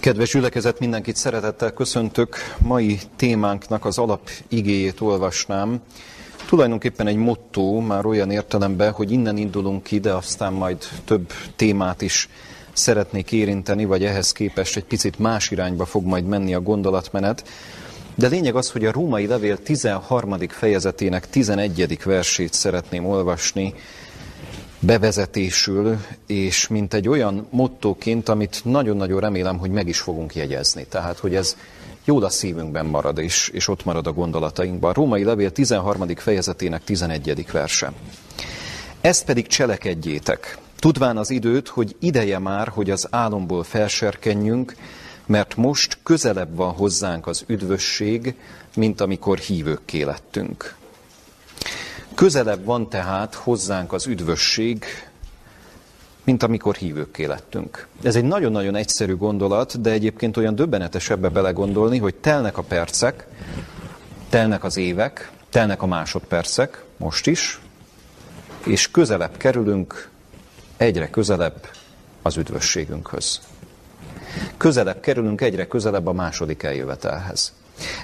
Kedves gyülekezet, mindenkit szeretettel köszöntök. Mai témánknak az alap igéjét olvasnám. Tulajdonképpen egy motto, már olyan értelemben, hogy innen indulunk ki, de aztán majd több témát is szeretnék érinteni, vagy ehhez képest egy picit más irányba fog majd menni a gondolatmenet. De lényeg az, hogy a római levél 13. fejezetének 11. versét szeretném olvasni, bevezetésül, és mint egy olyan mottóként, amit nagyon-nagyon remélem, hogy meg is fogunk jegyezni. Tehát, hogy ez jól a szívünkben marad, és, és ott marad a gondolatainkban. A római levél 13. fejezetének 11. verse. Ezt pedig cselekedjétek, tudván az időt, hogy ideje már, hogy az álomból felserkenjünk, mert most közelebb van hozzánk az üdvösség, mint amikor hívőkké lettünk. Közelebb van tehát hozzánk az üdvösség, mint amikor hívőkké lettünk. Ez egy nagyon-nagyon egyszerű gondolat, de egyébként olyan döbbenetes ebbe belegondolni, hogy telnek a percek, telnek az évek, telnek a másodpercek, most is, és közelebb kerülünk, egyre közelebb az üdvösségünkhöz. Közelebb kerülünk, egyre közelebb a második eljövetelhez.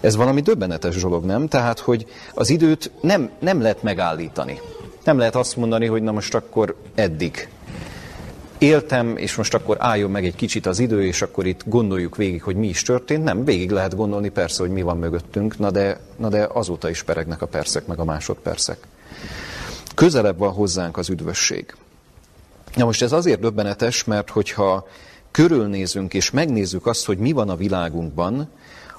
Ez valami döbbenetes dolog, nem? Tehát, hogy az időt nem, nem lehet megállítani. Nem lehet azt mondani, hogy na most akkor eddig éltem, és most akkor álljon meg egy kicsit az idő, és akkor itt gondoljuk végig, hogy mi is történt. Nem, végig lehet gondolni persze, hogy mi van mögöttünk, na de, na de azóta is peregnek a percek, meg a másodpercek. Közelebb van hozzánk az üdvösség. Na most ez azért döbbenetes, mert hogyha körülnézünk és megnézzük azt, hogy mi van a világunkban,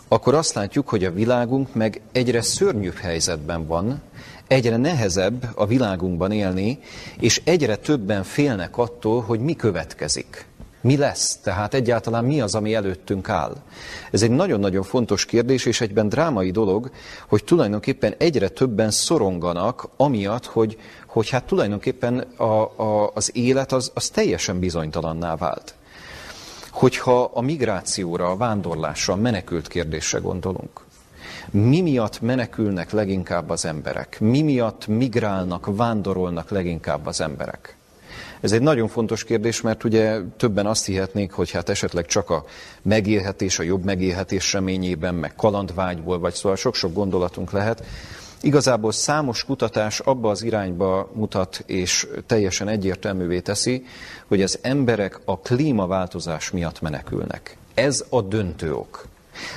akkor azt látjuk, hogy a világunk meg egyre szörnyűbb helyzetben van, egyre nehezebb a világunkban élni, és egyre többen félnek attól, hogy mi következik. Mi lesz? Tehát egyáltalán mi az, ami előttünk áll? Ez egy nagyon-nagyon fontos kérdés, és egyben drámai dolog, hogy tulajdonképpen egyre többen szoronganak, amiatt, hogy, hogy hát tulajdonképpen a, a, az élet az, az teljesen bizonytalanná vált hogyha a migrációra, a vándorlásra, a menekült kérdésre gondolunk. Mi miatt menekülnek leginkább az emberek? Mi miatt migrálnak, vándorolnak leginkább az emberek? Ez egy nagyon fontos kérdés, mert ugye többen azt hihetnék, hogy hát esetleg csak a megélhetés, a jobb megélhetés reményében, meg kalandvágyból, vagy szóval sok-sok gondolatunk lehet, Igazából számos kutatás abba az irányba mutat, és teljesen egyértelművé teszi, hogy az emberek a klímaváltozás miatt menekülnek. Ez a döntő ok.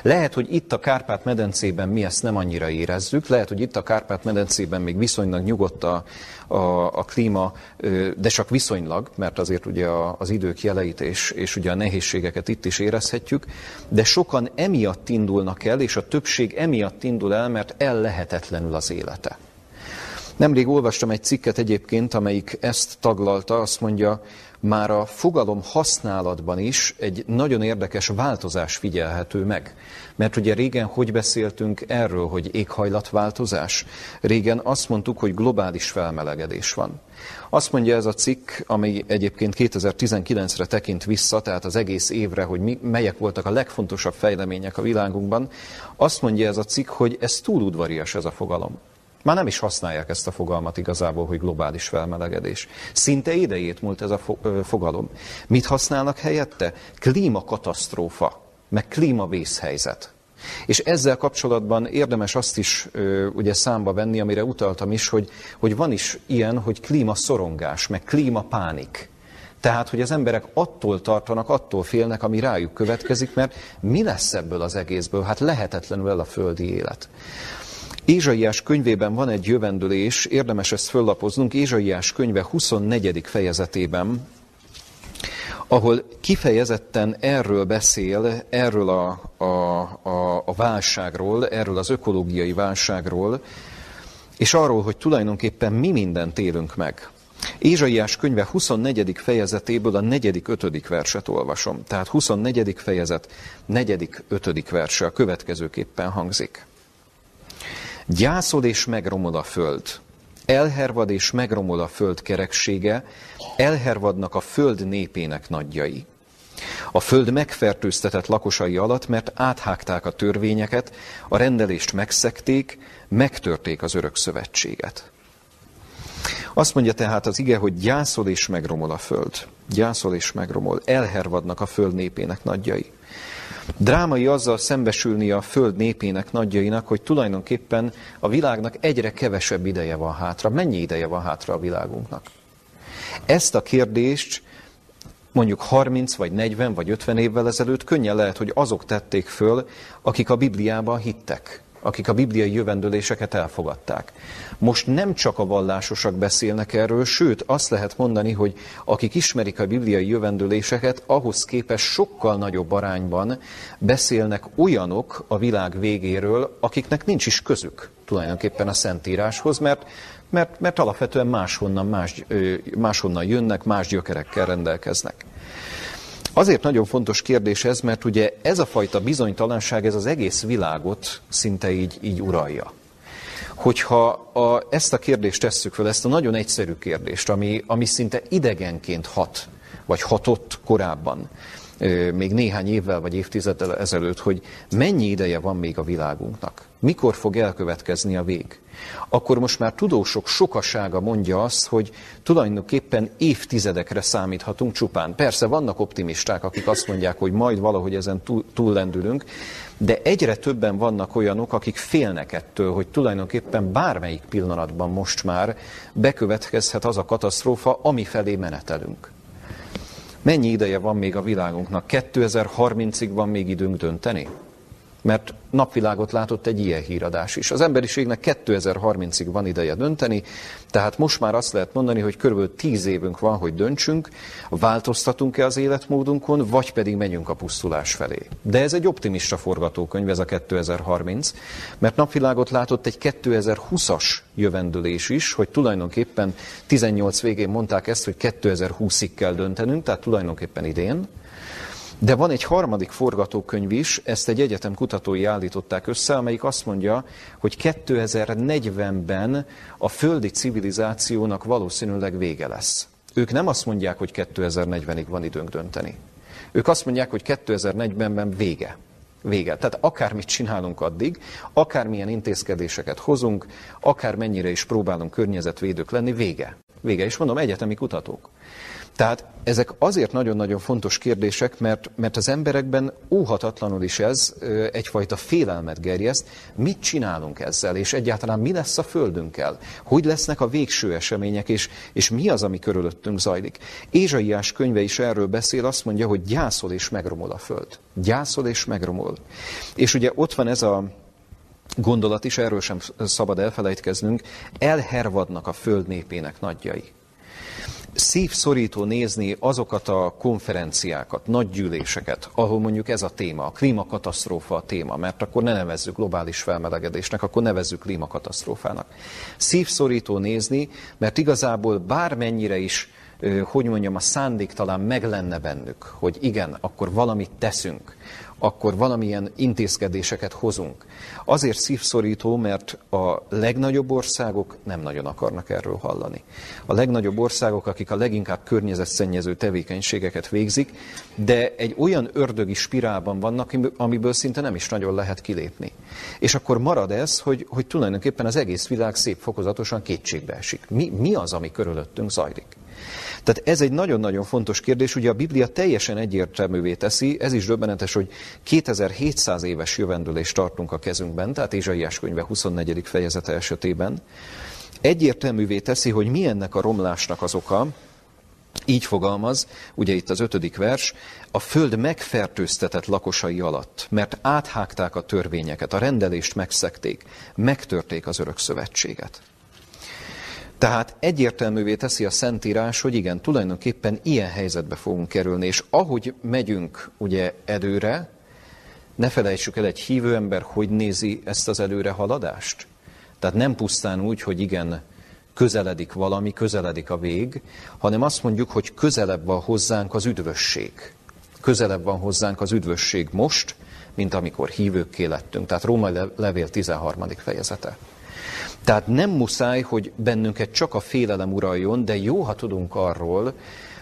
Lehet, hogy itt a Kárpát-medencében mi ezt nem annyira érezzük, lehet, hogy itt a Kárpát-medencében még viszonylag nyugodt a, a, a klíma, de csak viszonylag, mert azért ugye az idők jeleit és, és ugye a nehézségeket itt is érezhetjük, de sokan emiatt indulnak el, és a többség emiatt indul el, mert el lehetetlenül az élete. Nemrég olvastam egy cikket egyébként, amelyik ezt taglalta, azt mondja, már a fogalom használatban is egy nagyon érdekes változás figyelhető meg. Mert ugye régen hogy beszéltünk erről, hogy éghajlatváltozás? Régen azt mondtuk, hogy globális felmelegedés van. Azt mondja ez a cikk, ami egyébként 2019-re tekint vissza, tehát az egész évre, hogy mi, melyek voltak a legfontosabb fejlemények a világunkban, azt mondja ez a cikk, hogy ez túl udvarias ez a fogalom. Már nem is használják ezt a fogalmat igazából, hogy globális felmelegedés. Szinte idejét múlt ez a fogalom. Mit használnak helyette? Klímakatasztrófa, meg klímavészhelyzet. És ezzel kapcsolatban érdemes azt is ö, ugye számba venni, amire utaltam is, hogy, hogy van is ilyen, hogy klímaszorongás, meg klímapánik. Tehát, hogy az emberek attól tartanak, attól félnek, ami rájuk következik, mert mi lesz ebből az egészből? Hát lehetetlenül el a földi élet. Ézsaiás könyvében van egy jövendőlés, érdemes ezt föllapoznunk, Ézsaiás könyve 24. fejezetében, ahol kifejezetten erről beszél, erről a, a, a, a válságról, erről az ökológiai válságról, és arról, hogy tulajdonképpen mi mindent élünk meg. Ézsaiás könyve 24. fejezetéből a 4. 5. verset olvasom. Tehát 24. fejezet, 4. 5. verse a következőképpen hangzik. Gyászol és megromol a föld. Elhervad és megromol a föld kereksége, elhervadnak a föld népének nagyjai. A föld megfertőztetett lakosai alatt, mert áthágták a törvényeket, a rendelést megszekték, megtörték az örök szövetséget. Azt mondja tehát az ige, hogy gyászol és megromol a föld. Gyászol és megromol. Elhervadnak a föld népének nagyjai. Drámai azzal szembesülni a föld népének nagyjainak, hogy tulajdonképpen a világnak egyre kevesebb ideje van hátra. Mennyi ideje van hátra a világunknak? Ezt a kérdést mondjuk 30 vagy 40 vagy 50 évvel ezelőtt könnyen lehet, hogy azok tették föl, akik a Bibliában hittek akik a bibliai jövendőléseket elfogadták. Most nem csak a vallásosak beszélnek erről, sőt azt lehet mondani, hogy akik ismerik a bibliai jövendőléseket, ahhoz képest sokkal nagyobb arányban beszélnek olyanok a világ végéről, akiknek nincs is közük tulajdonképpen a Szentíráshoz, mert, mert, mert alapvetően máshonnan, más, máshonnan jönnek, más gyökerekkel rendelkeznek. Azért nagyon fontos kérdés ez, mert ugye ez a fajta bizonytalanság, ez az egész világot szinte így, így uralja. Hogyha a, ezt a kérdést tesszük fel, ezt a nagyon egyszerű kérdést, ami, ami szinte idegenként hat, vagy hatott korábban, még néhány évvel vagy évtizeddel ezelőtt, hogy mennyi ideje van még a világunknak, mikor fog elkövetkezni a vég akkor most már tudósok sokasága mondja azt, hogy tulajdonképpen évtizedekre számíthatunk csupán. Persze vannak optimisták, akik azt mondják, hogy majd valahogy ezen túl, túllendülünk, de egyre többen vannak olyanok, akik félnek ettől, hogy tulajdonképpen bármelyik pillanatban most már bekövetkezhet az a katasztrófa, ami felé menetelünk. Mennyi ideje van még a világunknak? 2030-ig van még időnk dönteni? Mert napvilágot látott egy ilyen híradás is. Az emberiségnek 2030-ig van ideje dönteni, tehát most már azt lehet mondani, hogy körülbelül 10 évünk van, hogy döntsünk, változtatunk-e az életmódunkon, vagy pedig menjünk a pusztulás felé. De ez egy optimista forgatókönyv, ez a 2030, mert napvilágot látott egy 2020-as jövendőlés is, hogy tulajdonképpen 18 végén mondták ezt, hogy 2020-ig kell döntenünk, tehát tulajdonképpen idén, de van egy harmadik forgatókönyv is, ezt egy egyetem kutatói állították össze, amelyik azt mondja, hogy 2040-ben a földi civilizációnak valószínűleg vége lesz. Ők nem azt mondják, hogy 2040-ig van időnk dönteni. Ők azt mondják, hogy 2040-ben vége. Vége. Tehát akármit csinálunk addig, akármilyen intézkedéseket hozunk, akár mennyire is próbálunk környezetvédők lenni, vége. Vége. És mondom, egyetemi kutatók. Tehát ezek azért nagyon-nagyon fontos kérdések, mert, mert az emberekben óhatatlanul is ez egyfajta félelmet gerjeszt. Mit csinálunk ezzel, és egyáltalán mi lesz a Földünkkel? Hogy lesznek a végső események, és, és mi az, ami körülöttünk zajlik? Ézsaiás könyve is erről beszél, azt mondja, hogy gyászol és megromol a Föld. Gyászol és megromol. És ugye ott van ez a gondolat is, erről sem szabad elfelejtkeznünk, elhervadnak a Föld népének nagyjai szívszorító nézni azokat a konferenciákat, nagy gyűléseket, ahol mondjuk ez a téma, a klímakatasztrófa a téma, mert akkor ne nevezzük globális felmelegedésnek, akkor nevezzük klímakatasztrófának. Szívszorító nézni, mert igazából bármennyire is hogy mondjam, a szándék talán meg lenne bennük, hogy igen, akkor valamit teszünk, akkor valamilyen intézkedéseket hozunk. Azért szívszorító, mert a legnagyobb országok nem nagyon akarnak erről hallani. A legnagyobb országok, akik a leginkább környezetszennyező tevékenységeket végzik, de egy olyan ördögi spirálban vannak, amiből szinte nem is nagyon lehet kilépni. És akkor marad ez, hogy, hogy tulajdonképpen az egész világ szép fokozatosan kétségbe esik. Mi, mi az, ami körülöttünk zajlik? Tehát ez egy nagyon-nagyon fontos kérdés, ugye a Biblia teljesen egyértelművé teszi, ez is döbbenetes, hogy 2700 éves jövendőlést tartunk a kezünkben, tehát Ézsaiás könyve 24. fejezete esetében. Egyértelművé teszi, hogy mi ennek a romlásnak az oka, így fogalmaz, ugye itt az ötödik vers, a föld megfertőztetett lakosai alatt, mert áthágták a törvényeket, a rendelést megszekték, megtörték az örök szövetséget. Tehát egyértelművé teszi a Szentírás, hogy igen, tulajdonképpen ilyen helyzetbe fogunk kerülni, és ahogy megyünk ugye előre, ne felejtsük el, egy hívő ember hogy nézi ezt az előre haladást. Tehát nem pusztán úgy, hogy igen, közeledik valami, közeledik a vég, hanem azt mondjuk, hogy közelebb van hozzánk az üdvösség. Közelebb van hozzánk az üdvösség most, mint amikor hívőkké lettünk. Tehát Római levél 13. fejezete. Tehát nem muszáj, hogy bennünket csak a félelem uraljon, de jó, ha tudunk arról,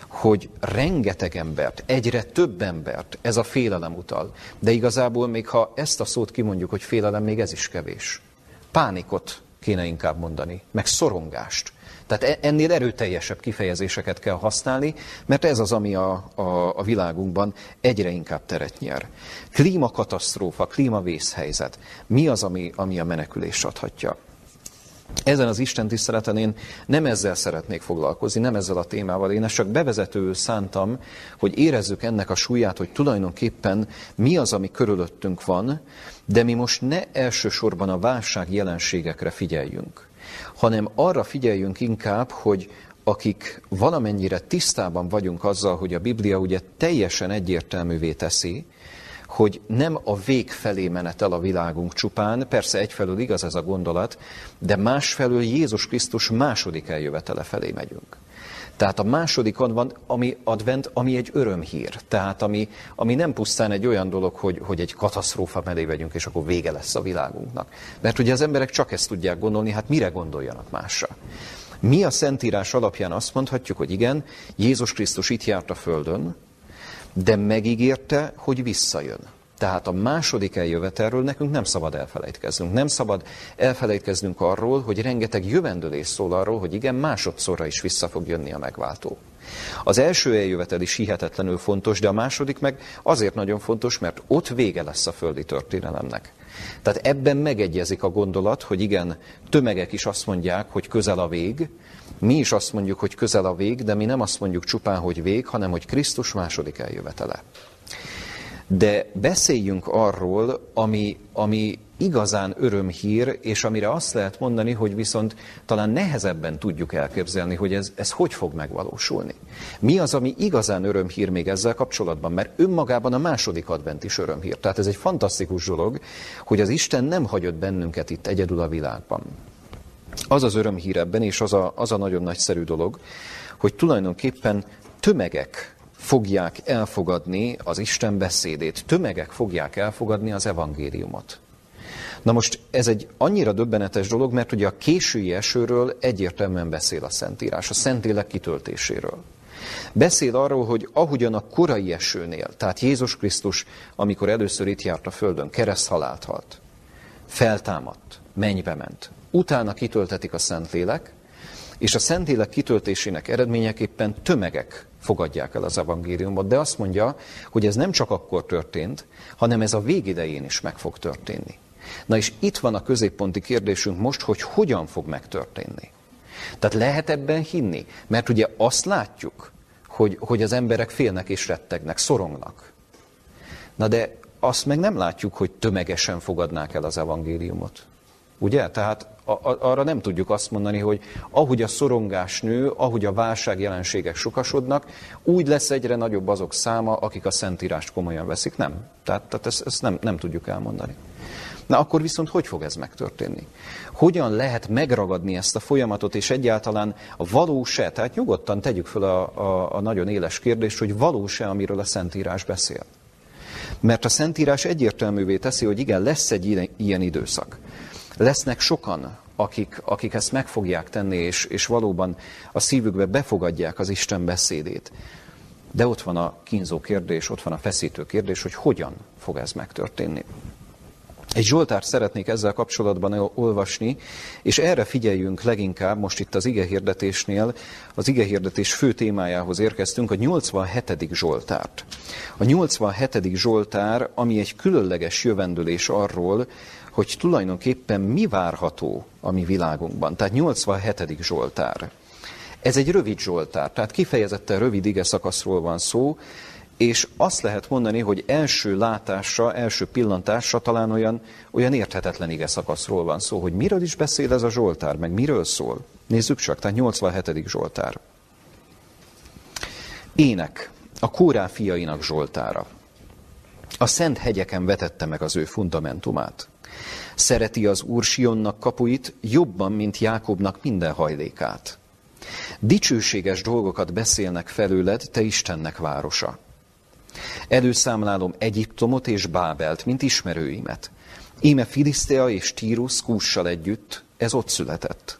hogy rengeteg embert, egyre több embert ez a félelem utal. De igazából még ha ezt a szót kimondjuk, hogy félelem, még ez is kevés. Pánikot kéne inkább mondani, meg szorongást. Tehát e- ennél erőteljesebb kifejezéseket kell használni, mert ez az, ami a, a, a világunkban egyre inkább teret nyer. Klímakatasztrófa, klímavészhelyzet. Mi az, ami, ami a menekülést adhatja? Ezen az Isten tiszteleten én nem ezzel szeretnék foglalkozni, nem ezzel a témával. Én ezt csak bevezető szántam, hogy érezzük ennek a súlyát, hogy tulajdonképpen mi az, ami körülöttünk van, de mi most ne elsősorban a válság jelenségekre figyeljünk, hanem arra figyeljünk inkább, hogy akik valamennyire tisztában vagyunk azzal, hogy a Biblia ugye teljesen egyértelművé teszi, hogy nem a vég felé menetel a világunk csupán, persze egyfelől igaz ez a gondolat, de másfelől Jézus Krisztus második eljövetele felé megyünk. Tehát a második advent, ami, advent, ami egy örömhír. Tehát ami, ami nem pusztán egy olyan dolog, hogy, hogy egy katasztrófa mellé vegyünk, és akkor vége lesz a világunknak. Mert ugye az emberek csak ezt tudják gondolni, hát mire gondoljanak másra. Mi a Szentírás alapján azt mondhatjuk, hogy igen, Jézus Krisztus itt járt a Földön, de megígérte, hogy visszajön. Tehát a második eljövetelről nekünk nem szabad elfelejtkeznünk. Nem szabad elfelejtkeznünk arról, hogy rengeteg jövendőlés szól arról, hogy igen, másodszorra is vissza fog jönni a megváltó. Az első eljövetel is hihetetlenül fontos, de a második meg azért nagyon fontos, mert ott vége lesz a földi történelemnek. Tehát ebben megegyezik a gondolat, hogy igen, tömegek is azt mondják, hogy közel a vég, mi is azt mondjuk, hogy közel a vég, de mi nem azt mondjuk csupán, hogy vég, hanem hogy Krisztus második eljövetele. De beszéljünk arról, ami, ami igazán örömhír, és amire azt lehet mondani, hogy viszont talán nehezebben tudjuk elképzelni, hogy ez, ez hogy fog megvalósulni. Mi az, ami igazán örömhír még ezzel kapcsolatban? Mert önmagában a második advent is örömhír. Tehát ez egy fantasztikus dolog, hogy az Isten nem hagyott bennünket itt egyedül a világban. Az az örömhír ebben, és az a, az a nagyon nagyszerű dolog, hogy tulajdonképpen tömegek fogják elfogadni az Isten beszédét, tömegek fogják elfogadni az evangéliumot. Na most ez egy annyira döbbenetes dolog, mert ugye a késői esőről egyértelműen beszél a Szentírás, a Szentlélek kitöltéséről. Beszél arról, hogy ahogyan a korai esőnél, tehát Jézus Krisztus, amikor először itt járt a Földön, kereszthalált halt, feltámadt, mennybe ment, utána kitöltetik a Szentlélek, és a Szentlélek kitöltésének eredményeképpen tömegek fogadják el az evangéliumot, de azt mondja, hogy ez nem csak akkor történt, hanem ez a végidején is meg fog történni. Na és itt van a középponti kérdésünk most, hogy hogyan fog megtörténni. Tehát lehet ebben hinni? Mert ugye azt látjuk, hogy, hogy az emberek félnek és rettegnek, szorongnak. Na de azt meg nem látjuk, hogy tömegesen fogadnák el az evangéliumot. Ugye? Tehát arra nem tudjuk azt mondani, hogy ahogy a szorongás nő, ahogy a válság jelenségek sokasodnak, úgy lesz egyre nagyobb azok száma, akik a Szentírást komolyan veszik. Nem. Tehát, tehát ezt, ezt nem, nem tudjuk elmondani. Na akkor viszont hogy fog ez megtörténni? Hogyan lehet megragadni ezt a folyamatot, és egyáltalán a valós-e, tehát nyugodtan tegyük fel a, a, a nagyon éles kérdést, hogy valós-e, amiről a Szentírás beszél. Mert a Szentírás egyértelművé teszi, hogy igen, lesz egy ilyen időszak. Lesznek sokan, akik, akik ezt meg fogják tenni, és, és valóban a szívükbe befogadják az Isten beszédét. De ott van a kínzó kérdés, ott van a feszítő kérdés, hogy hogyan fog ez megtörténni. Egy Zsoltárt szeretnék ezzel kapcsolatban olvasni, és erre figyeljünk leginkább, most itt az igehirdetésnél, az igehirdetés fő témájához érkeztünk, a 87. Zsoltárt. A 87. Zsoltár, ami egy különleges jövendőlés arról, hogy tulajdonképpen mi várható a mi világunkban. Tehát 87. Zsoltár. Ez egy rövid Zsoltár, tehát kifejezetten rövid ige szakaszról van szó, és azt lehet mondani, hogy első látásra, első pillantásra talán olyan, olyan érthetetlen ige szakaszról van szó, hogy miről is beszél ez a Zsoltár, meg miről szól. Nézzük csak, tehát 87. Zsoltár. Ének, a Kórá fiainak Zsoltára. A szent hegyeken vetette meg az ő fundamentumát. Szereti az Úr Sionnak kapuit jobban, mint Jákobnak minden hajlékát. Dicsőséges dolgokat beszélnek felőled, te Istennek városa. Előszámlálom Egyiptomot és Bábelt, mint ismerőimet. Íme Filisztea és Tírus Kússal együtt, ez ott született.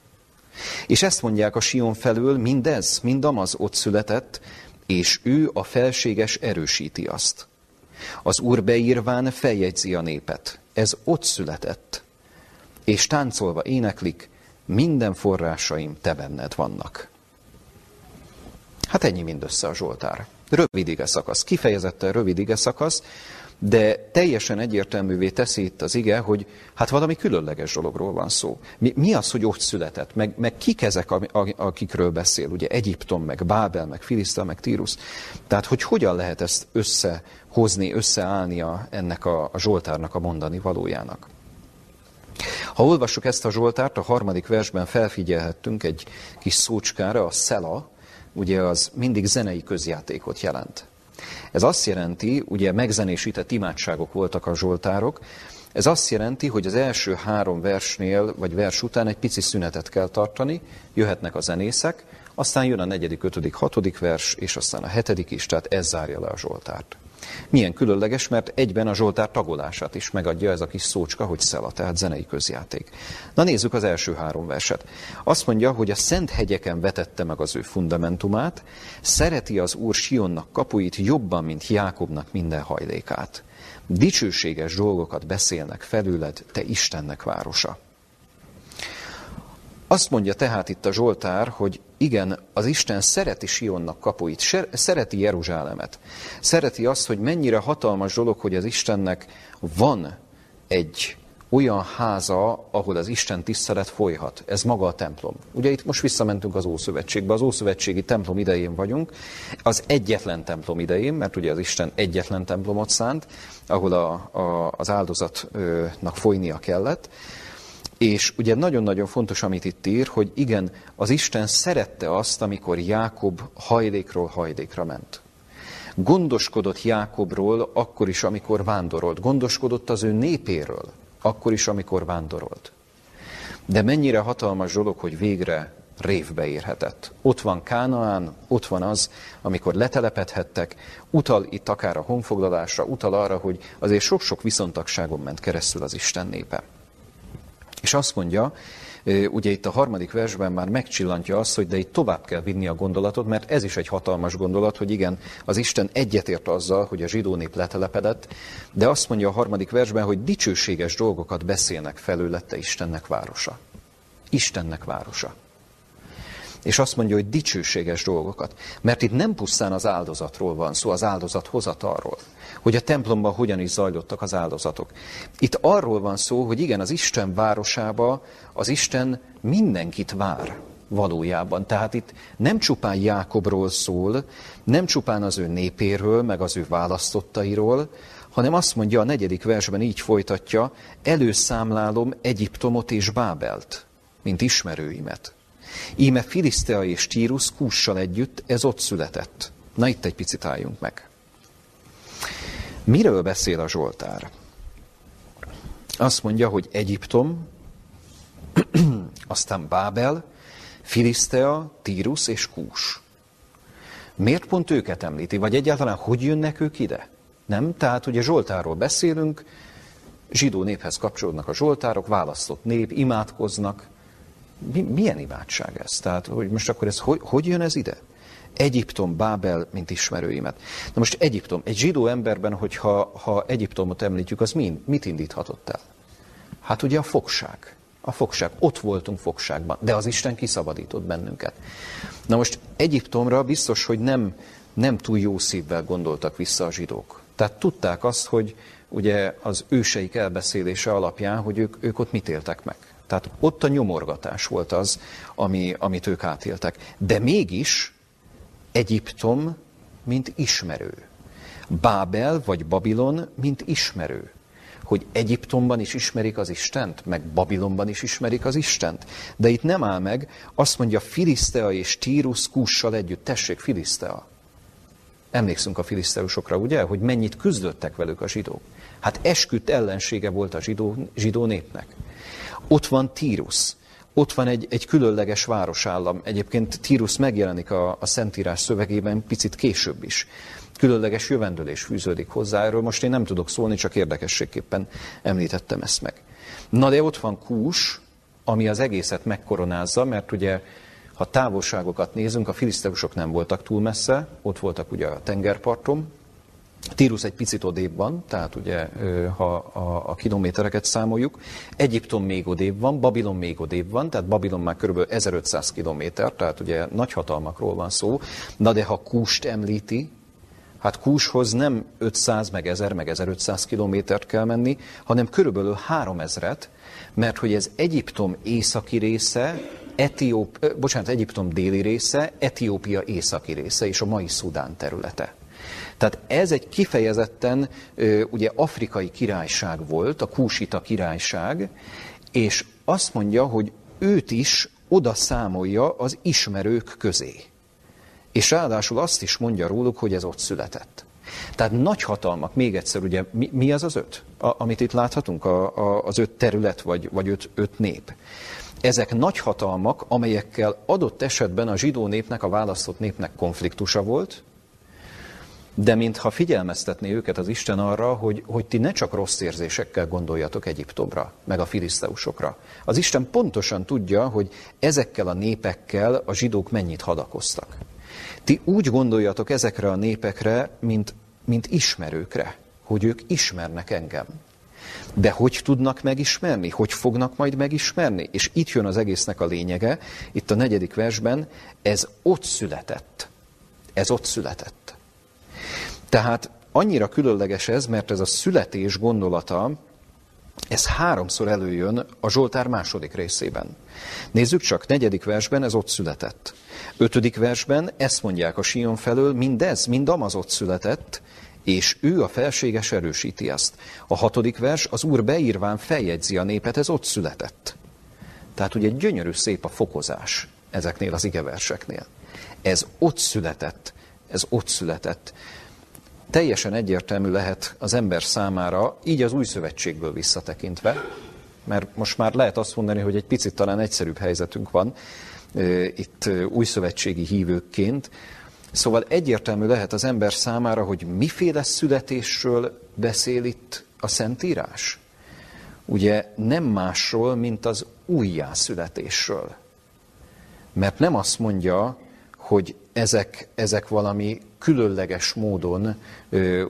És ezt mondják a Sion felől, mindez, mind amaz ott született, és ő a felséges erősíti azt. Az Úr beírván feljegyzi a népet. Ez ott született. és táncolva éneklik, minden forrásaim te benned vannak. Hát ennyi mindössze a Zsoltár. Rövid ige szakasz, kifejezetten rövid ige szakasz, de teljesen egyértelművé teszi itt az ige, hogy hát valami különleges dologról van szó. Mi, mi az, hogy ott született? Meg, meg kik ezek, akikről beszél? Ugye Egyiptom, meg Bábel, meg Filiszta, meg Tírus. Tehát, hogy hogyan lehet ezt összehozni, összeállnia ennek a, a Zsoltárnak a mondani valójának? Ha olvassuk ezt a Zsoltárt, a harmadik versben felfigyelhettünk egy kis szócskára, a szela, ugye az mindig zenei közjátékot jelent. Ez azt jelenti, ugye megzenésített imádságok voltak a zsoltárok, ez azt jelenti, hogy az első három versnél, vagy vers után egy pici szünetet kell tartani, jöhetnek a zenészek, aztán jön a negyedik, ötödik, hatodik vers, és aztán a hetedik is, tehát ez zárja le a Zsoltárt. Milyen különleges, mert egyben a Zsoltár tagolását is megadja ez a kis szócska, hogy szela, tehát zenei közjáték. Na nézzük az első három verset. Azt mondja, hogy a szent hegyeken vetette meg az ő fundamentumát, szereti az Úr Sionnak kapuit jobban, mint Jákobnak minden hajlékát. Dicsőséges dolgokat beszélnek felüled, te Istennek városa. Azt mondja tehát itt a Zsoltár, hogy igen, az Isten szereti Sionnak kapuit, szereti Jeruzsálemet. Szereti azt, hogy mennyire hatalmas dolog, hogy az Istennek van egy olyan háza, ahol az Isten tisztelet folyhat. Ez maga a templom. Ugye itt most visszamentünk az Ószövetségbe, az Ószövetségi templom idején vagyunk, az egyetlen templom idején, mert ugye az Isten egyetlen templomot szánt, ahol a, a, az áldozatnak folynia kellett. És ugye nagyon-nagyon fontos, amit itt ír, hogy igen, az Isten szerette azt, amikor Jákob hajlékról hajlékra ment. Gondoskodott Jákobról akkor is, amikor vándorolt. Gondoskodott az ő népéről akkor is, amikor vándorolt. De mennyire hatalmas dolog, hogy végre révbe érhetett. Ott van Kánaán, ott van az, amikor letelepedhettek, utal itt akár a honfoglalásra, utal arra, hogy azért sok-sok viszontagságon ment keresztül az Isten népe. És azt mondja, ugye itt a harmadik versben már megcsillantja azt, hogy de itt tovább kell vinni a gondolatot, mert ez is egy hatalmas gondolat, hogy igen, az Isten egyetért azzal, hogy a zsidó nép letelepedett, de azt mondja a harmadik versben, hogy dicsőséges dolgokat beszélnek felőlette Istennek városa. Istennek városa. És azt mondja, hogy dicsőséges dolgokat. Mert itt nem pusztán az áldozatról van szó, az áldozat hozatalról hogy a templomban hogyan is zajlottak az áldozatok. Itt arról van szó, hogy igen, az Isten városába az Isten mindenkit vár valójában. Tehát itt nem csupán Jákobról szól, nem csupán az ő népéről, meg az ő választottairól, hanem azt mondja a negyedik versben, így folytatja, előszámlálom Egyiptomot és Bábelt, mint ismerőimet. Íme Filisztea és Tírus Kússal együtt, ez ott született. Na itt egy picit álljunk meg. Miről beszél a Zsoltár? Azt mondja, hogy Egyiptom, aztán Bábel, Filisztea, Tírus és Kús. Miért pont őket említi? Vagy egyáltalán hogy jönnek ők ide? Nem? Tehát ugye Zsoltáról beszélünk, zsidó néphez kapcsolódnak a Zsoltárok, választott nép, imádkoznak. Mi, milyen imádság ez? Tehát, hogy most akkor ez hogy, hogy jön ez ide? Egyiptom, Bábel, mint ismerőimet. Na most Egyiptom, egy zsidó emberben, hogyha ha Egyiptomot említjük, az mind, mit indíthatott el? Hát ugye a fogság. A fogság. Ott voltunk fogságban, de az Isten kiszabadított bennünket. Na most Egyiptomra biztos, hogy nem, nem túl jó szívvel gondoltak vissza a zsidók. Tehát tudták azt, hogy ugye az őseik elbeszélése alapján, hogy ők, ők ott mit éltek meg. Tehát ott a nyomorgatás volt az, ami, amit ők átéltek. De mégis Egyiptom, mint ismerő. Bábel vagy Babilon, mint ismerő. Hogy Egyiptomban is ismerik az Istent, meg Babilonban is ismerik az Istent. De itt nem áll meg, azt mondja Filisztea és Tírus Kussal együtt. Tessék, Filisztea. Emlékszünk a filiszteusokra, ugye, hogy mennyit küzdöttek velük a zsidók. Hát esküdt ellensége volt a zsidó, zsidó népnek. Ott van Tírus ott van egy, egy különleges városállam. Egyébként Tírus megjelenik a, a Szentírás szövegében picit később is. Különleges jövendőlés fűződik hozzá, erről most én nem tudok szólni, csak érdekességképpen említettem ezt meg. Na de ott van Kús, ami az egészet megkoronázza, mert ugye ha távolságokat nézünk, a filiszteusok nem voltak túl messze, ott voltak ugye a tengerparton, Tírus egy picit odébb van, tehát ugye, ha a, a kilométereket számoljuk. Egyiptom még odébb van, Babilon még odébb van, tehát Babilon már kb. 1500 kilométer, tehát ugye nagy hatalmakról van szó. Na de ha Kúst említi, hát Kúshoz nem 500, meg 1000, meg 1500 kilométert kell menni, hanem körülbelül 3000-et, mert hogy ez Egyiptom északi része, Etióp, bocsánat, Egyiptom déli része, Etiópia északi része és a mai Szudán területe. Tehát ez egy kifejezetten ugye afrikai királyság volt, a Kúsita királyság, és azt mondja, hogy őt is oda számolja az ismerők közé. És ráadásul azt is mondja róluk, hogy ez ott született. Tehát nagy hatalmak, még egyszer, ugye mi, mi az az öt, a, amit itt láthatunk, a, a, az öt terület, vagy, vagy öt, öt nép. Ezek nagy hatalmak, amelyekkel adott esetben a zsidó népnek, a választott népnek konfliktusa volt, de mintha figyelmeztetné őket az Isten arra, hogy, hogy ti ne csak rossz érzésekkel gondoljatok Egyiptomra, meg a filiszteusokra. Az Isten pontosan tudja, hogy ezekkel a népekkel a zsidók mennyit hadakoztak. Ti úgy gondoljatok ezekre a népekre, mint, mint ismerőkre, hogy ők ismernek engem. De hogy tudnak megismerni? Hogy fognak majd megismerni? És itt jön az egésznek a lényege, itt a negyedik versben, ez ott született. Ez ott született. Tehát annyira különleges ez, mert ez a születés gondolata, ez háromszor előjön a Zsoltár második részében. Nézzük csak, negyedik versben ez ott született. Ötödik versben ezt mondják a Sion felől, mindez, mind amaz ott született, és ő a felséges erősíti ezt. A hatodik vers, az Úr beírván feljegyzi a népet, ez ott született. Tehát ugye gyönyörű szép a fokozás ezeknél az igeverseknél. Ez ott született, ez ott született teljesen egyértelmű lehet az ember számára, így az új szövetségből visszatekintve, mert most már lehet azt mondani, hogy egy picit talán egyszerűbb helyzetünk van itt új szövetségi hívőkként. Szóval egyértelmű lehet az ember számára, hogy miféle születésről beszél itt a Szentírás. Ugye nem másról, mint az újjászületésről. Mert nem azt mondja, hogy ezek, ezek valami különleges módon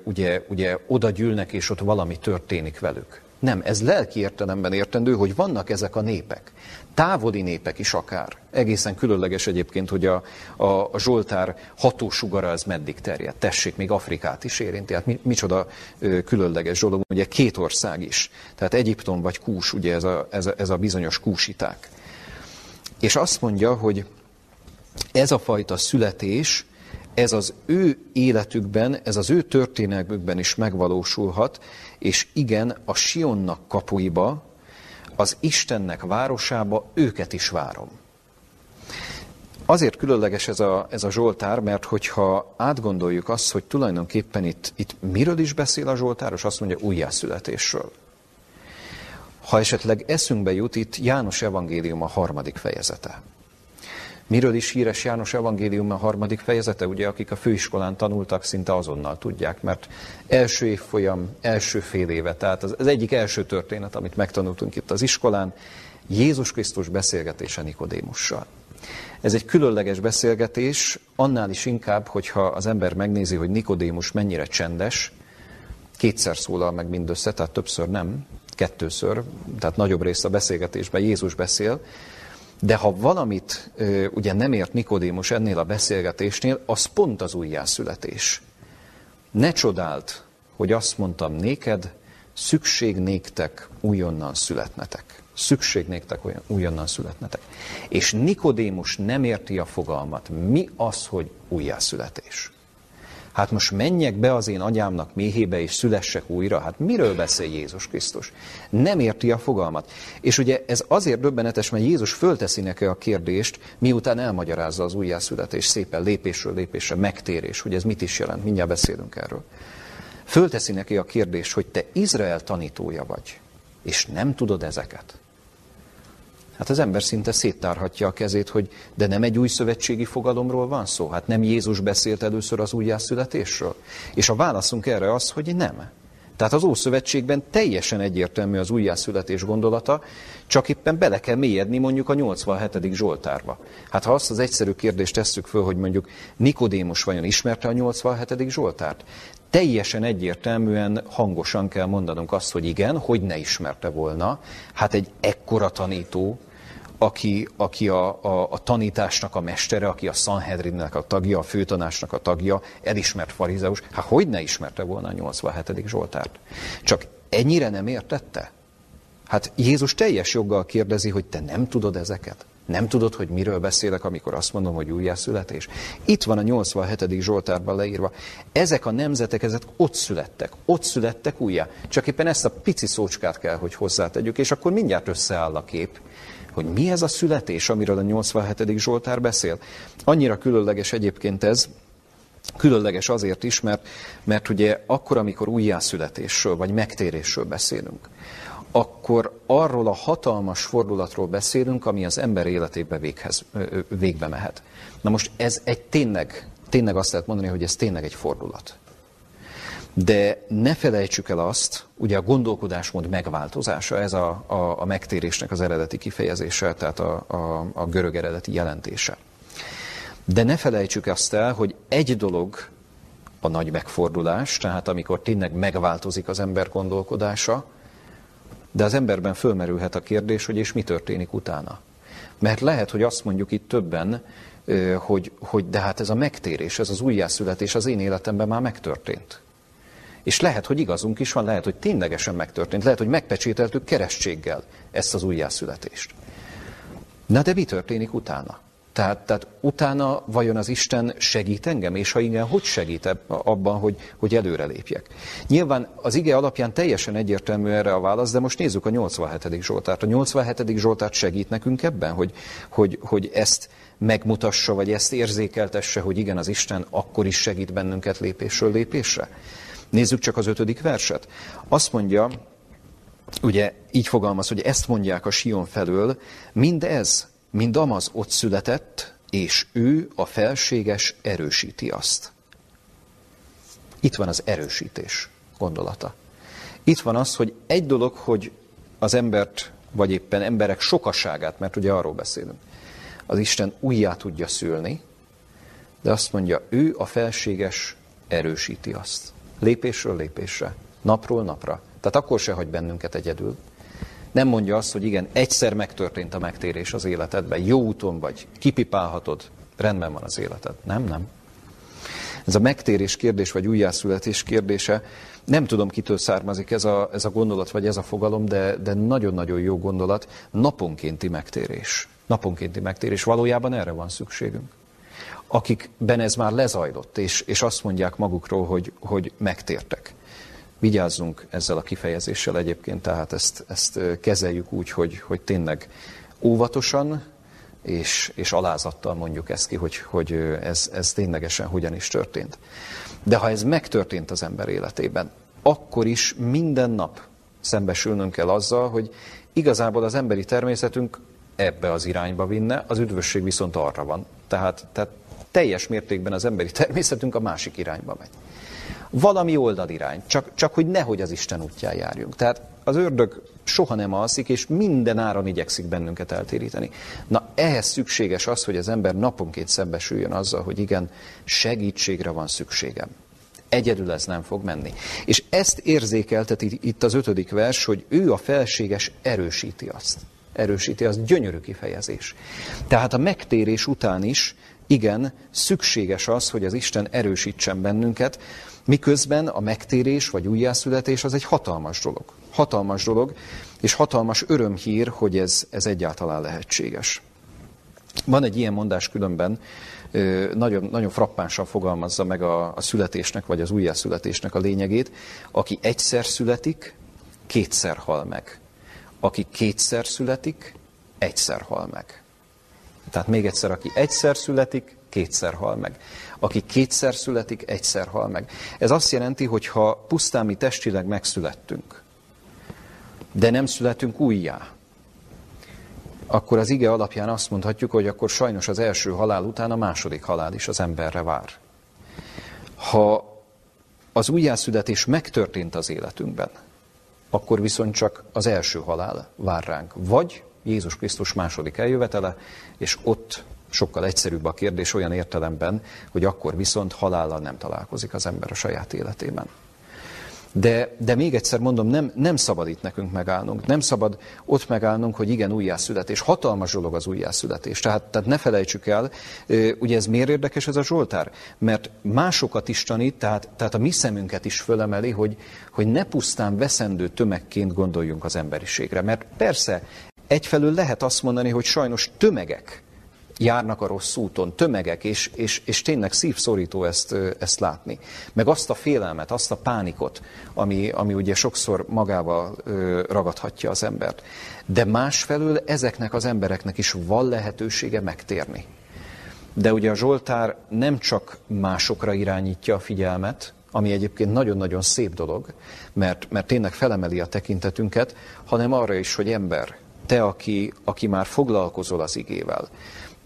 ugye, ugye oda gyűlnek, és ott valami történik velük. Nem, ez lelki értelemben értendő, hogy vannak ezek a népek. Távoli népek is akár. Egészen különleges egyébként, hogy a, a, a Zsoltár hatósugara az meddig terjed. Tessék, még Afrikát is érinti. Hát mi, micsoda ö, különleges dolog, ugye két ország is. Tehát Egyiptom vagy Kús, ugye ez a, ez a, ez a bizonyos kúsiták. És azt mondja, hogy ez a fajta születés, ez az ő életükben, ez az ő történelmükben is megvalósulhat, és igen, a Sionnak kapuiba, az Istennek városába őket is várom. Azért különleges ez a, ez a Zsoltár, mert hogyha átgondoljuk azt, hogy tulajdonképpen itt, itt miről is beszél a Zsoltáros, azt mondja újjászületésről. Ha esetleg eszünkbe jut itt János evangélium a harmadik fejezete. Miről is híres János evangélium a harmadik fejezete? Ugye, akik a főiskolán tanultak, szinte azonnal tudják, mert első évfolyam, első fél éve, tehát az, egyik első történet, amit megtanultunk itt az iskolán, Jézus Krisztus beszélgetése Nikodémussal. Ez egy különleges beszélgetés, annál is inkább, hogyha az ember megnézi, hogy Nikodémus mennyire csendes, kétszer szólal meg mindössze, tehát többször nem, kettőször, tehát nagyobb részt a beszélgetésben Jézus beszél, de ha valamit ugye nem ért Nikodémus ennél a beszélgetésnél, az pont az újjászületés. Ne csodált, hogy azt mondtam néked, szükség néktek újonnan születnetek. Szükség néktek újonnan születnetek. És Nikodémus nem érti a fogalmat. Mi az, hogy újjászületés? Hát most menjek be az én agyámnak méhébe és szülessek újra? Hát miről beszél Jézus Krisztus? Nem érti a fogalmat. És ugye ez azért döbbenetes, mert Jézus fölteszi neki a kérdést, miután elmagyarázza az újjászületés szépen lépésről lépésre, megtérés, hogy ez mit is jelent, mindjárt beszélünk erről. Fölteszi neki a kérdést, hogy te Izrael tanítója vagy, és nem tudod ezeket. Hát az ember szinte széttárhatja a kezét, hogy de nem egy új szövetségi fogalomról van szó? Hát nem Jézus beszélt először az újjászületésről? És a válaszunk erre az, hogy nem. Tehát az Ószövetségben teljesen egyértelmű az újjászületés gondolata, csak éppen bele kell mélyedni mondjuk a 87. Zsoltárba. Hát ha azt az egyszerű kérdést tesszük föl, hogy mondjuk Nikodémus vajon ismerte a 87. Zsoltárt? Teljesen egyértelműen hangosan kell mondanunk azt, hogy igen, hogy ne ismerte volna. Hát egy ekkora tanító, aki, aki a, a, a tanításnak a mestere, aki a Sanhedrinnek a tagja, a főtanásnak a tagja, elismert farizeus, hát hogy ne ismerte volna a 87. Zsoltárt? Csak ennyire nem értette? Hát Jézus teljes joggal kérdezi, hogy te nem tudod ezeket? Nem tudod, hogy miről beszélek, amikor azt mondom, hogy újjászületés? Itt van a 87. Zsoltárban leírva. Ezek a nemzetek, ezek ott születtek. Ott születtek újjá. Csak éppen ezt a pici szócskát kell, hogy hozzátegyük, és akkor mindjárt összeáll a kép hogy mi ez a születés, amiről a 87. Zsoltár beszél. Annyira különleges egyébként ez, Különleges azért is, mert, mert ugye akkor, amikor újjászületésről vagy megtérésről beszélünk, akkor arról a hatalmas fordulatról beszélünk, ami az ember életébe véghez, végbe mehet. Na most ez egy tényleg, tényleg azt lehet mondani, hogy ez tényleg egy fordulat. De ne felejtsük el azt, ugye a gondolkodásmód megváltozása, ez a, a, a megtérésnek az eredeti kifejezése, tehát a, a, a görög eredeti jelentése. De ne felejtsük azt el, hogy egy dolog a nagy megfordulás, tehát amikor tényleg megváltozik az ember gondolkodása, de az emberben fölmerülhet a kérdés, hogy és mi történik utána. Mert lehet, hogy azt mondjuk itt többen, hogy, hogy de hát ez a megtérés, ez az újjászületés az én életemben már megtörtént. És lehet, hogy igazunk is van, lehet, hogy ténylegesen megtörtént, lehet, hogy megpecsételtük keresztséggel ezt az újjászületést. Na de mi történik utána? Tehát, tehát utána vajon az Isten segít engem, és ha igen, hogy segít abban, hogy, hogy előrelépjek? Nyilván az ige alapján teljesen egyértelmű erre a válasz, de most nézzük a 87. Zsoltárt. A 87. Zsoltárt segít nekünk ebben, hogy, hogy, hogy ezt megmutassa, vagy ezt érzékeltesse, hogy igen, az Isten akkor is segít bennünket lépésről lépésre? Nézzük csak az ötödik verset. Azt mondja, ugye így fogalmaz, hogy ezt mondják a Sion felől, mind ez, mind amaz ott született, és ő, a felséges, erősíti azt. Itt van az erősítés gondolata. Itt van az, hogy egy dolog, hogy az embert, vagy éppen emberek sokaságát, mert ugye arról beszélünk, az Isten újjá tudja szülni, de azt mondja, ő a felséges erősíti azt. Lépésről lépésre, napról napra. Tehát akkor se hagy bennünket egyedül. Nem mondja azt, hogy igen, egyszer megtörtént a megtérés az életedben, jó úton vagy, kipipálhatod, rendben van az életed. Nem, nem. Ez a megtérés kérdés, vagy újjászületés kérdése, nem tudom, kitől származik ez a, ez a gondolat, vagy ez a fogalom, de, de nagyon-nagyon jó gondolat, naponkénti megtérés. Naponkénti megtérés. Valójában erre van szükségünk akikben ez már lezajlott, és, és azt mondják magukról, hogy, hogy megtértek. Vigyázzunk ezzel a kifejezéssel egyébként, tehát ezt, ezt kezeljük úgy, hogy, hogy tényleg óvatosan és, és alázattal mondjuk ezt ki, hogy, hogy ez, ez ténylegesen hogyan is történt. De ha ez megtörtént az ember életében, akkor is minden nap szembesülnünk kell azzal, hogy igazából az emberi természetünk ebbe az irányba vinne, az üdvösség viszont arra van. Tehát, tehát teljes mértékben az emberi természetünk a másik irányba megy. Valami oldalirány, csak, csak hogy nehogy az Isten útján járjunk. Tehát az ördög soha nem alszik, és minden áron igyekszik bennünket eltéríteni. Na, ehhez szükséges az, hogy az ember naponként szembesüljön azzal, hogy igen, segítségre van szükségem. Egyedül ez nem fog menni. És ezt érzékelteti itt az ötödik vers, hogy ő a felséges erősíti azt. Erősíti, az gyönyörű kifejezés. Tehát a megtérés után is igen, szükséges az, hogy az Isten erősítsen bennünket, miközben a megtérés vagy újjászületés az egy hatalmas dolog. Hatalmas dolog, és hatalmas örömhír, hogy ez, ez egyáltalán lehetséges. Van egy ilyen mondás különben, nagyon, nagyon frappánsan fogalmazza meg a, a születésnek, vagy az újjászületésnek a lényegét. Aki egyszer születik, kétszer hal meg. Aki kétszer születik, egyszer hal meg. Tehát még egyszer, aki egyszer születik, kétszer hal meg. Aki kétszer születik, egyszer hal meg. Ez azt jelenti, hogy ha pusztán mi testileg megszülettünk, de nem születünk újjá, akkor az ige alapján azt mondhatjuk, hogy akkor sajnos az első halál után a második halál is az emberre vár. Ha az újjászületés megtörtént az életünkben, akkor viszont csak az első halál vár ránk. Vagy Jézus Krisztus második eljövetele, és ott sokkal egyszerűbb a kérdés olyan értelemben, hogy akkor viszont halállal nem találkozik az ember a saját életében. De, de még egyszer mondom, nem, nem szabad itt nekünk megállnunk. Nem szabad ott megállnunk, hogy igen, újjászületés. Hatalmas dolog az újjászületés. Tehát, tehát ne felejtsük el, ugye ez miért érdekes ez a Zsoltár? Mert másokat is tanít, tehát, tehát a mi szemünket is fölemeli, hogy, hogy ne pusztán veszendő tömegként gondoljunk az emberiségre. Mert persze, egyfelől lehet azt mondani, hogy sajnos tömegek járnak a rossz úton, tömegek, és, és, és tényleg szívszorító ezt, ezt látni. Meg azt a félelmet, azt a pánikot, ami, ami ugye sokszor magával ragadhatja az embert. De másfelől ezeknek az embereknek is van lehetősége megtérni. De ugye a Zsoltár nem csak másokra irányítja a figyelmet, ami egyébként nagyon-nagyon szép dolog, mert, mert tényleg felemeli a tekintetünket, hanem arra is, hogy ember, te, aki, aki már foglalkozol az igével,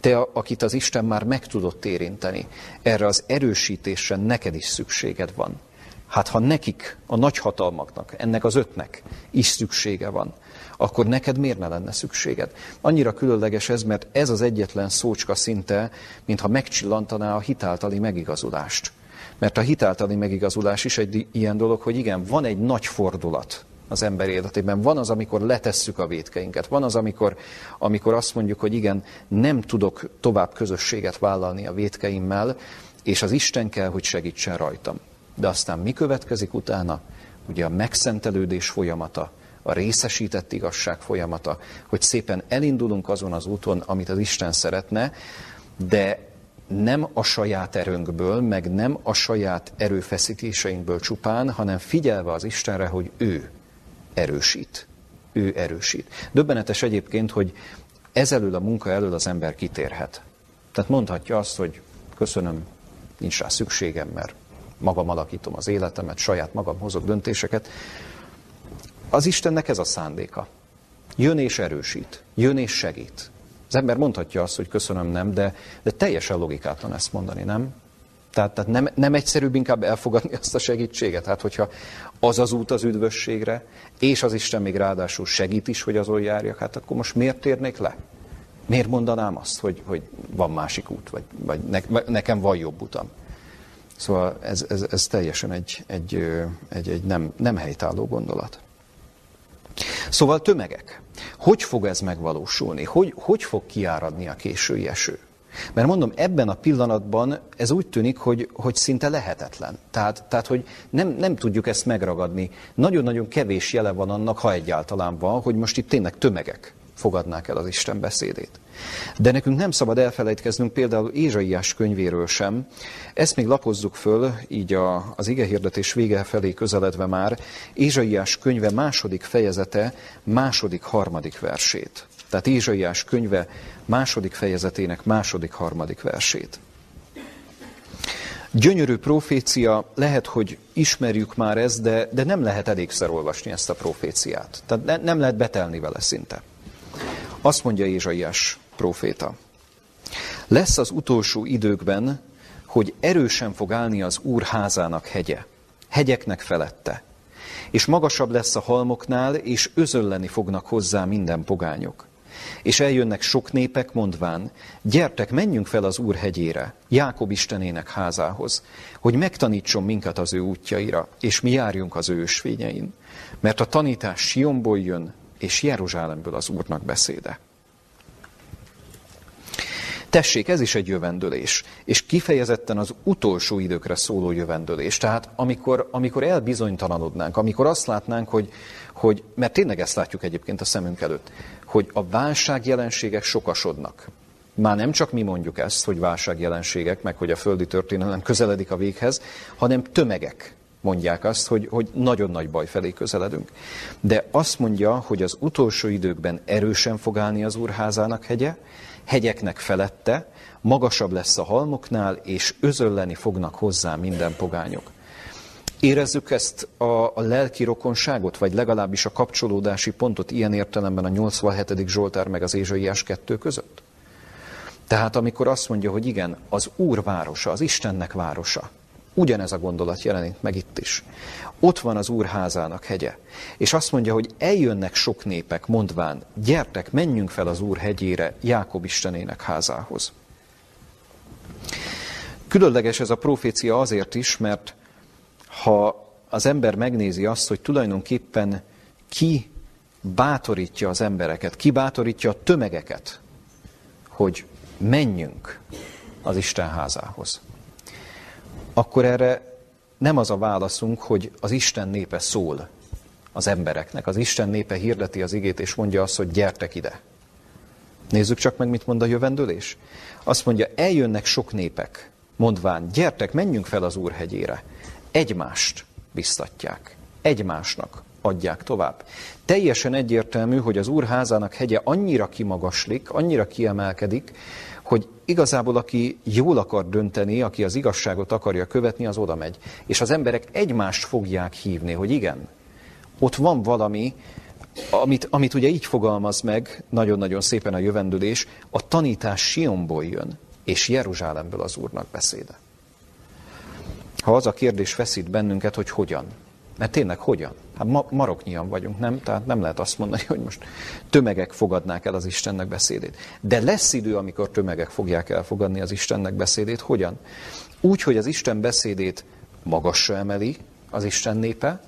te, akit az Isten már meg tudott érinteni, erre az erősítésre neked is szükséged van. Hát ha nekik, a nagyhatalmaknak, ennek az ötnek is szüksége van, akkor neked miért ne lenne szükséged? Annyira különleges ez, mert ez az egyetlen szócska szinte, mintha megcsillantaná a hitáltali megigazulást. Mert a hitáltali megigazulás is egy ilyen dolog, hogy igen, van egy nagy fordulat, az ember életében. Van az, amikor letesszük a vétkeinket. Van az, amikor, amikor azt mondjuk, hogy igen, nem tudok tovább közösséget vállalni a vétkeimmel, és az Isten kell, hogy segítsen rajtam. De aztán mi következik utána? Ugye a megszentelődés folyamata, a részesített igazság folyamata, hogy szépen elindulunk azon az úton, amit az Isten szeretne, de nem a saját erőnkből, meg nem a saját erőfeszítéseinkből csupán, hanem figyelve az Istenre, hogy ő erősít. Ő erősít. Döbbenetes egyébként, hogy ezelől a munka elől az ember kitérhet. Tehát mondhatja azt, hogy köszönöm, nincs rá szükségem, mert magam alakítom az életemet, saját magam hozok döntéseket. Az Istennek ez a szándéka. Jön és erősít, jön és segít. Az ember mondhatja azt, hogy köszönöm, nem, de, de teljesen logikátlan ezt mondani, nem? Tehát, tehát nem, nem egyszerűbb inkább elfogadni azt a segítséget? Hát, hogyha az az út az üdvösségre, és az Isten még ráadásul segít is, hogy azon járjak, hát akkor most miért térnék le? Miért mondanám azt, hogy, hogy van másik út, vagy, vagy ne, nekem van jobb utam? Szóval ez, ez, ez teljesen egy, egy, egy, egy nem, nem helytálló gondolat. Szóval tömegek. Hogy fog ez megvalósulni? Hogy, hogy fog kiáradni a késői eső? Mert mondom, ebben a pillanatban ez úgy tűnik, hogy, hogy szinte lehetetlen. Tehát, tehát hogy nem, nem tudjuk ezt megragadni. Nagyon-nagyon kevés jele van annak, ha egyáltalán van, hogy most itt tényleg tömegek fogadnák el az Isten beszédét. De nekünk nem szabad elfelejtkeznünk például Ézsaiás könyvéről sem. Ezt még lapozzuk föl, így a, az igehirdetés vége felé közeledve már, Ézsaiás könyve második fejezete, második, harmadik versét. Tehát Ézsaiás könyve második fejezetének második, harmadik versét. Gyönyörű profécia, lehet, hogy ismerjük már ezt, de, de nem lehet elégszer olvasni ezt a proféciát. Tehát ne, nem lehet betelni vele szinte. Azt mondja Ézsaiás proféta. Lesz az utolsó időkben, hogy erősen fog állni az Úr házának hegye, hegyeknek felette, és magasabb lesz a halmoknál, és özölleni fognak hozzá minden pogányok. És eljönnek sok népek, mondván, gyertek, menjünk fel az Úr hegyére, Jákob Istenének házához, hogy megtanítson minket az ő útjaira, és mi járjunk az ő ösvényein. Mert a tanítás Sionból jön, és Jeruzsálemből az Úrnak beszéde. Tessék, ez is egy jövendőlés, és kifejezetten az utolsó időkre szóló jövendőlés. Tehát amikor, amikor elbizonytalanodnánk, amikor azt látnánk, hogy, hogy, mert tényleg ezt látjuk egyébként a szemünk előtt, hogy a válságjelenségek sokasodnak. Már nem csak mi mondjuk ezt, hogy válságjelenségek, meg hogy a földi történelem közeledik a véghez, hanem tömegek mondják azt, hogy, hogy nagyon nagy baj felé közeledünk. De azt mondja, hogy az utolsó időkben erősen fog állni az úrházának hegye, hegyeknek felette, magasabb lesz a halmoknál, és özölleni fognak hozzá minden pogányok. Érezzük ezt a, a lelki rokonságot, vagy legalábbis a kapcsolódási pontot ilyen értelemben a 87. Zsoltár meg az Ézsaiás kettő között? Tehát amikor azt mondja, hogy igen, az Úr városa, az Istennek városa, Ugyanez a gondolat jelenik meg itt is. Ott van az Úr házának hegye. És azt mondja, hogy eljönnek sok népek, mondván, gyertek, menjünk fel az Úr hegyére, Jákob Istenének házához. Különleges ez a profécia azért is, mert ha az ember megnézi azt, hogy tulajdonképpen ki bátorítja az embereket, ki bátorítja a tömegeket, hogy menjünk az Isten házához, akkor erre nem az a válaszunk, hogy az Isten népe szól az embereknek. Az Isten népe hirdeti az igét, és mondja azt, hogy gyertek ide. Nézzük csak meg, mit mond a jövendőlés. Azt mondja, eljönnek sok népek, mondván, gyertek, menjünk fel az Úr hegyére. Egymást biztatják. Egymásnak adják tovább. Teljesen egyértelmű, hogy az Úr házának hegye annyira kimagaslik, annyira kiemelkedik, hogy igazából aki jól akar dönteni, aki az igazságot akarja követni, az oda megy. És az emberek egymást fogják hívni, hogy igen, ott van valami, amit, amit ugye így fogalmaz meg, nagyon-nagyon szépen a jövendőlés, a tanítás Sionból jön, és Jeruzsálemből az Úrnak beszéde. Ha az a kérdés feszít bennünket, hogy hogyan, mert tényleg hogyan? Hát ma, maroknyian vagyunk, nem? Tehát nem lehet azt mondani, hogy most tömegek fogadnák el az Istennek beszédét. De lesz idő, amikor tömegek fogják elfogadni az Istennek beszédét. Hogyan? Úgy, hogy az Isten beszédét magasra emeli az Isten népe,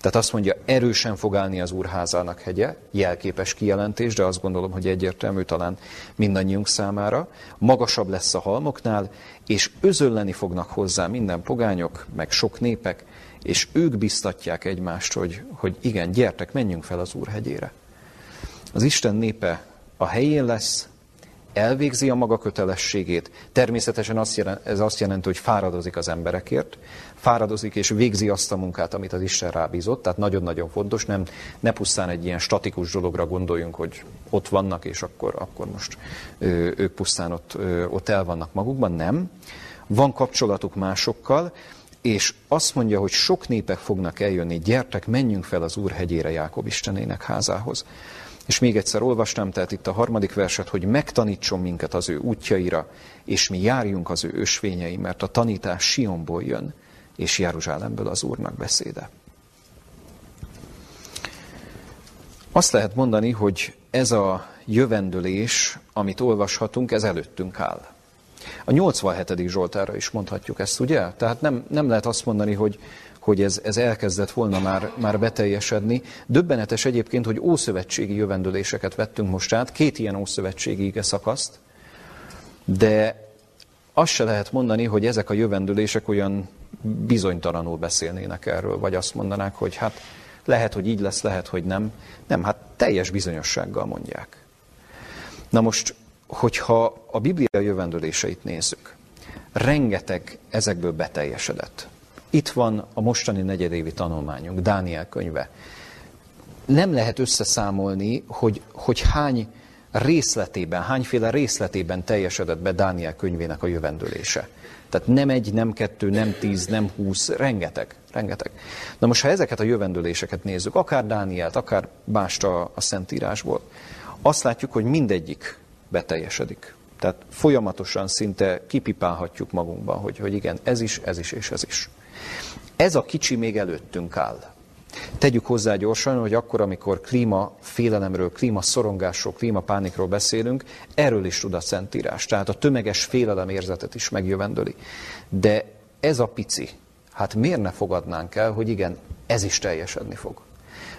tehát azt mondja, erősen fog állni az úrházának hegye, jelképes kijelentés, de azt gondolom, hogy egyértelmű talán mindannyiunk számára. Magasabb lesz a halmoknál, és özölleni fognak hozzá minden pogányok, meg sok népek, és ők biztatják egymást, hogy, hogy igen, gyertek, menjünk fel az Úr hegyére. Az Isten népe a helyén lesz, elvégzi a maga kötelességét. Természetesen azt jelent, ez azt jelenti, hogy fáradozik az emberekért, fáradozik és végzi azt a munkát, amit az Isten rábízott, tehát nagyon-nagyon fontos, nem, ne pusztán egy ilyen statikus dologra gondoljunk, hogy ott vannak, és akkor, akkor most ö, ők pusztán ott, ö, ott el vannak magukban, nem. Van kapcsolatuk másokkal, és azt mondja, hogy sok népek fognak eljönni, gyertek, menjünk fel az Úr hegyére Jákob Istenének házához. És még egyszer olvastam, tehát itt a harmadik verset, hogy megtanítson minket az ő útjaira, és mi járjunk az ő ösvényei, mert a tanítás Sionból jön, és Jeruzsálemből az Úrnak beszéde. Azt lehet mondani, hogy ez a jövendőlés, amit olvashatunk, ez előttünk áll. A 87. Zsoltára is mondhatjuk ezt, ugye? Tehát nem, nem lehet azt mondani, hogy, hogy ez, ez elkezdett volna már, már beteljesedni. Döbbenetes egyébként, hogy ószövetségi jövendőléseket vettünk most át, két ilyen ószövetségi ige szakaszt, de azt se lehet mondani, hogy ezek a jövendőlések olyan bizonytalanul beszélnének erről, vagy azt mondanák, hogy hát lehet, hogy így lesz, lehet, hogy nem. Nem, hát teljes bizonyossággal mondják. Na most hogyha a Biblia jövendőléseit nézzük, rengeteg ezekből beteljesedett. Itt van a mostani negyedévi tanulmányunk, Dániel könyve. Nem lehet összeszámolni, hogy, hogy hány részletében, hányféle részletében teljesedett be Dániel könyvének a jövendőlése. Tehát nem egy, nem kettő, nem tíz, nem húsz, rengeteg, rengeteg. Na most, ha ezeket a jövendőléseket nézzük, akár Dánielt, akár mást a, a Szentírásból, azt látjuk, hogy mindegyik beteljesedik. Tehát folyamatosan szinte kipipálhatjuk magunkban, hogy, hogy igen, ez is, ez is és ez is. Ez a kicsi még előttünk áll. Tegyük hozzá gyorsan, hogy akkor, amikor klíma félelemről, klíma szorongásról, klíma pánikról beszélünk, erről is tud a Szentírás. Tehát a tömeges félelem érzetet is megjövendöli. De ez a pici, hát miért ne fogadnánk el, hogy igen, ez is teljesedni fog?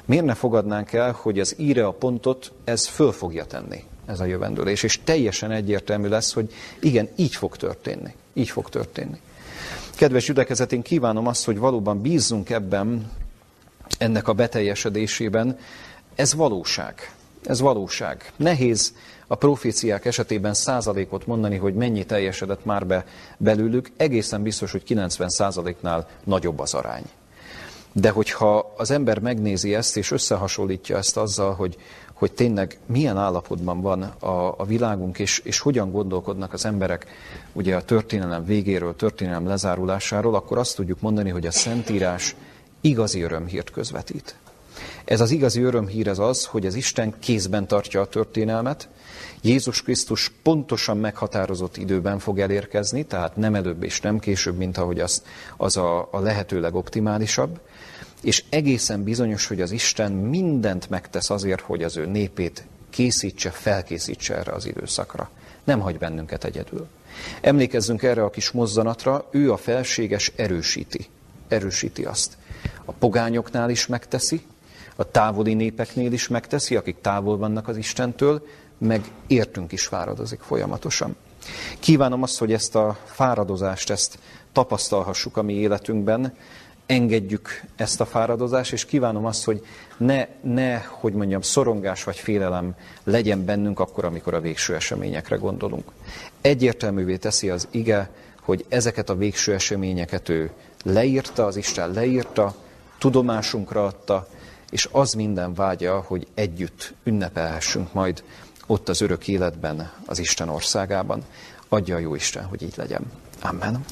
Miért ne fogadnánk el, hogy az íre a pontot, ez föl fogja tenni? Ez a jövendőlés, és teljesen egyértelmű lesz, hogy igen, így fog történni. Így fog történni. Kedves gyülekezet, kívánom azt, hogy valóban bízzunk ebben, ennek a beteljesedésében. Ez valóság. Ez valóság. Nehéz a proféciák esetében százalékot mondani, hogy mennyi teljesedett már be belőlük. Egészen biztos, hogy 90 százaléknál nagyobb az arány. De hogyha az ember megnézi ezt, és összehasonlítja ezt azzal, hogy hogy tényleg milyen állapotban van a, a világunk, és, és hogyan gondolkodnak az emberek ugye a történelem végéről, történelem lezárulásáról, akkor azt tudjuk mondani, hogy a Szentírás igazi örömhírt közvetít. Ez az igazi örömhír az az, hogy az Isten kézben tartja a történelmet, Jézus Krisztus pontosan meghatározott időben fog elérkezni, tehát nem előbb és nem később, mint ahogy az, az a, a lehető legoptimálisabb, és egészen bizonyos, hogy az Isten mindent megtesz azért, hogy az ő népét készítse, felkészítse erre az időszakra. Nem hagy bennünket egyedül. Emlékezzünk erre a kis mozzanatra, ő a felséges erősíti. Erősíti azt. A pogányoknál is megteszi, a távoli népeknél is megteszi, akik távol vannak az Istentől, meg értünk is fáradozik folyamatosan. Kívánom azt, hogy ezt a fáradozást, ezt tapasztalhassuk a mi életünkben, engedjük ezt a fáradozást, és kívánom azt, hogy ne, ne, hogy mondjam, szorongás vagy félelem legyen bennünk akkor, amikor a végső eseményekre gondolunk. Egyértelművé teszi az ige, hogy ezeket a végső eseményeket ő leírta, az Isten leírta, tudomásunkra adta, és az minden vágya, hogy együtt ünnepelhessünk majd ott az örök életben, az Isten országában. Adja a jó Isten, hogy így legyen. Amen.